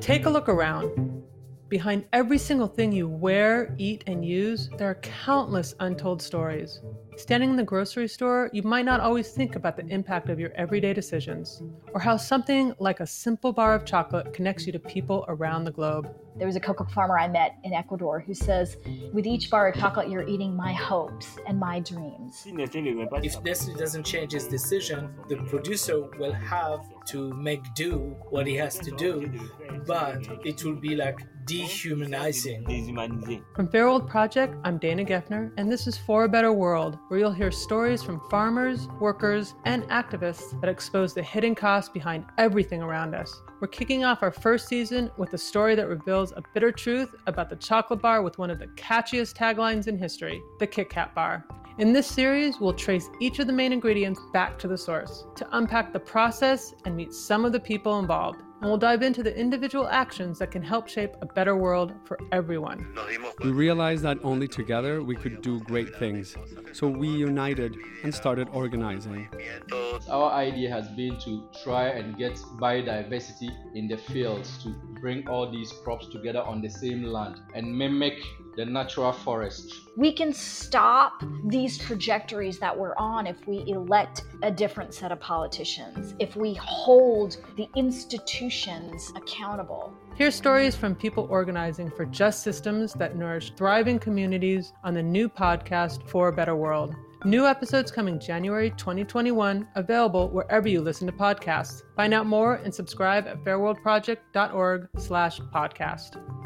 Take a look around. Behind every single thing you wear, eat, and use, there are countless untold stories. Standing in the grocery store, you might not always think about the impact of your everyday decisions, or how something like a simple bar of chocolate connects you to people around the globe. There was a cocoa farmer I met in Ecuador who says, With each bar of chocolate, you're eating my hopes and my dreams. If Nestle doesn't change his decision, the producer will have to make do what he has to do, but it will be like dehumanizing. From Fair World Project, I'm Dana Geffner, and this is For a Better World, where you'll hear stories from farmers, workers, and activists that expose the hidden costs behind everything around us. We're kicking off our first season with a story that reveals a bitter truth about the chocolate bar with one of the catchiest taglines in history the Kit Kat bar. In this series, we'll trace each of the main ingredients back to the source to unpack the process and meet some of the people involved. And we'll dive into the individual actions that can help shape a better world for everyone. We realized that only together we could do great things. So we united and started organizing. Our idea has been to try and get biodiversity in the fields to bring all these crops together on the same land and mimic the natural forest. We can stop these trajectories that we're on if we elect a different set of politicians, if we hold the institutions accountable. Hear stories from people organizing for just systems that nourish thriving communities on the new podcast For a Better World. New episodes coming January 2021, available wherever you listen to podcasts. Find out more and subscribe at fairworldproject.org slash podcast.